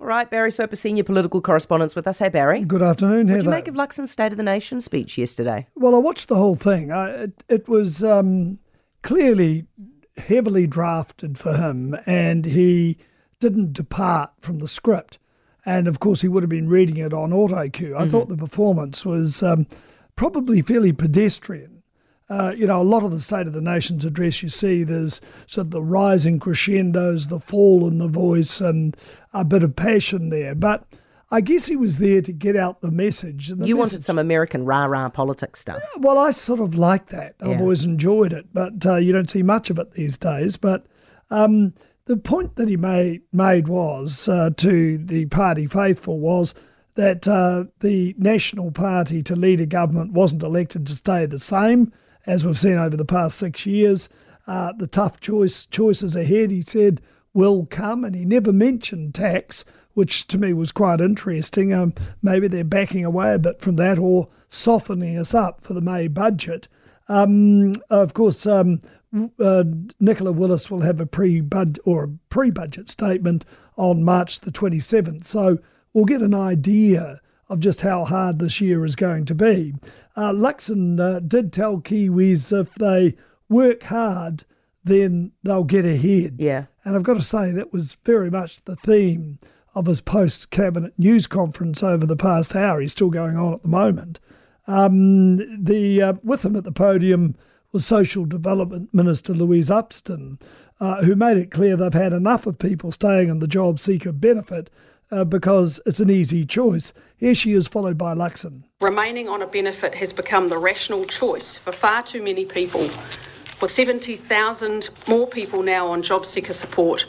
All right, Barry Soper, senior political correspondent with us. Hey, Barry. Good afternoon, What did you make of Luxon's State of the Nation speech yesterday? well, I watched the whole thing. I, it, it was um, clearly heavily drafted for him, and he didn't depart from the script. And of course, he would have been reading it on auto cue. I thought the performance was um, probably fairly pedestrian. Uh, you know, a lot of the State of the Nation's address you see, there's sort of the rising crescendos, the fall in the voice, and a bit of passion there. But I guess he was there to get out the message. And the You message wanted some American rah rah politics stuff. well, I sort of like that. I've Yeah. always enjoyed it, but uh, you don't see much of it these days. But um, the point that he made made was uh, to the party faithful was that uh, the National Party to lead a government wasn't elected to stay the same as we've seen over the past six years. Uh, the tough choice choices ahead, he said, will come, and he never mentioned tax, which to me was quite interesting. Um, maybe they're backing away a bit from that or softening us up for the May budget. Um, of course, um, uh, Nicola Willis will have a pre-bud or a pre-budget statement on March the 27th, so we'll get an idea of just how hard this year is going to be. Uh, Luxon uh, did tell Kiwis if they work hard, then they'll get ahead. Yeah. And I've got to say, that was very much the theme of his post cabinet news conference over the past hour. He's still going on at the moment. Um, the uh, with him at the podium was Social Development Minister Louise Upston, uh, who made it clear they've had enough of people staying on the job seeker benefit uh, because it's an easy choice. Here she is, followed by Luxon. Remaining on a benefit has become the rational choice for far too many people, with 70,000 more people now on job seeker support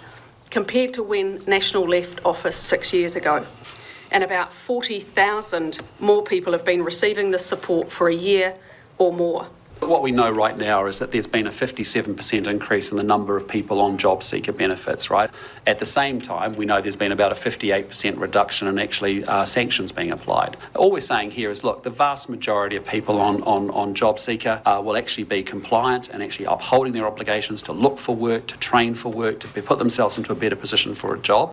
compared to when National left office six years ago. And about 40,000 more people have been receiving this support for a year or more. What we know right now is that there's been a 57% increase in the number of people on job seeker benefits, right? At the same time, we know there's been about a 58% reduction in actually uh, sanctions being applied. All we're saying here is look, the vast majority of people on, on, on job seeker uh, will actually be compliant and actually upholding their obligations to look for work, to train for work, to put themselves into a better position for a job.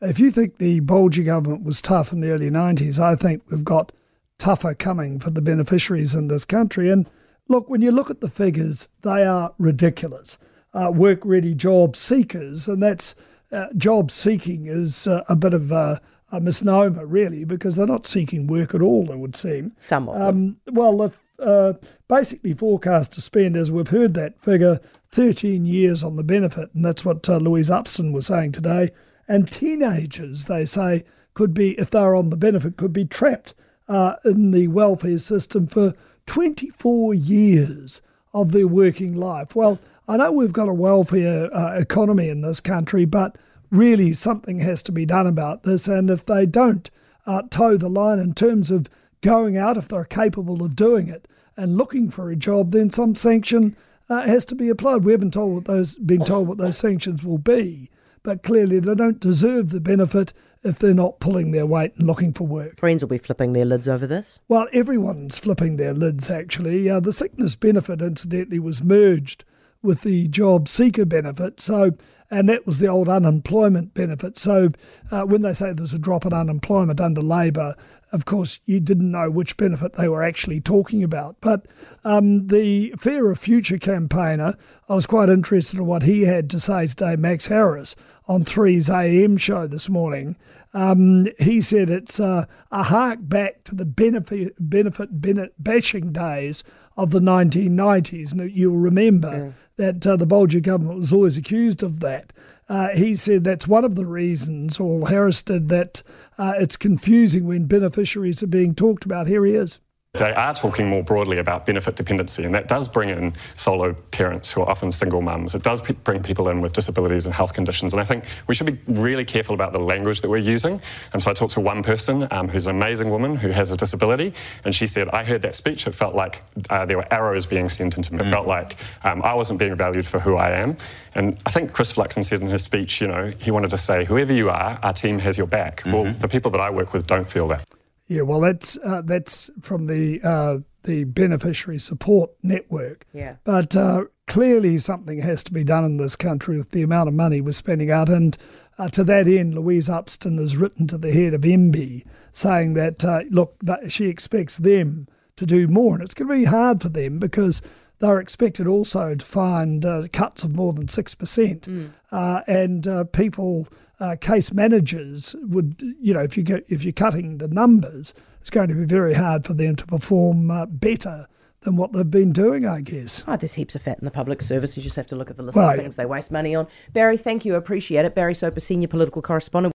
If you think the Bolger government was tough in the early 90s, I think we've got tougher coming for the beneficiaries in this country. And look, when you look at the figures, they are ridiculous. Uh, work ready job seekers, and that's uh, job seeking is uh, a bit of a, a misnomer, really, because they're not seeking work at all, it would seem. Some of them. Um, well, if, uh, basically forecast to spend, as we've heard that figure, 13 years on the benefit, and that's what uh, Louise Upston was saying today. And teenagers, they say, could be, if they're on the benefit, could be trapped uh, in the welfare system for 24 years of their working life. Well, I know we've got a welfare uh, economy in this country, but really something has to be done about this. And if they don't uh, toe the line in terms of going out, if they're capable of doing it and looking for a job, then some sanction uh, has to be applied. We haven't told what those been told what those sanctions will be, but clearly they don't deserve the benefit if they're not pulling their weight and looking for work. Friends will be flipping their lids over this. Well, everyone's flipping their lids, actually. Uh, the sickness benefit, incidentally, was merged with the job seeker benefit. So, and that was the old unemployment benefit. So, uh, when they say there's a drop in unemployment under Labor, of course, you didn't know which benefit they were actually talking about. But um, the Fear of Future campaigner, I was quite interested in what he had to say today, Max Harris, on 3's AM show this morning. Um, he said it's uh, a hark back to the benefit, benefit benefit bashing days of the 1990s. And you'll remember that uh, the Bolger government was always accused of that. Uh, he said that's one of the reasons, or Harris did, that uh, it's confusing when beneficiaries are being talked about. Here he is. They are talking more broadly about benefit dependency, and that does bring in solo parents who are often single mums. It does bring people in with disabilities and health conditions, and I think we should be really careful about the language that we're using. And so I talked to one person um, who's an amazing woman who has a disability, and she said, I heard that speech, it felt like uh, there were arrows being sent into me. It felt like um, I wasn't being valued for who I am. And I think Chris Luxon said in his speech, you know, he wanted to say, whoever you are, our team has your back. Well, the people that I work with don't feel that. Yeah, well, that's uh, that's from the uh, the beneficiary support network. Yeah. But uh, clearly something has to be done in this country with the amount of money we're spending out. And uh, to that end, Louise Upston has written to the head of MSD saying that, uh, look, that she expects them to do more. And it's going to be hard for them because they're expected also to find uh, cuts of more than 6%. Mm. Uh, and uh, people, uh, case managers would, you know, if, you go, if you're cutting the numbers, it's going to be very hard for them to perform uh, better than what they've been doing, I guess. Oh, there's heaps of fat in the public service. You just have to look at the list well, of things they waste money on. Barry, thank you. Appreciate it. Barry Soper, Senior Political Correspondent.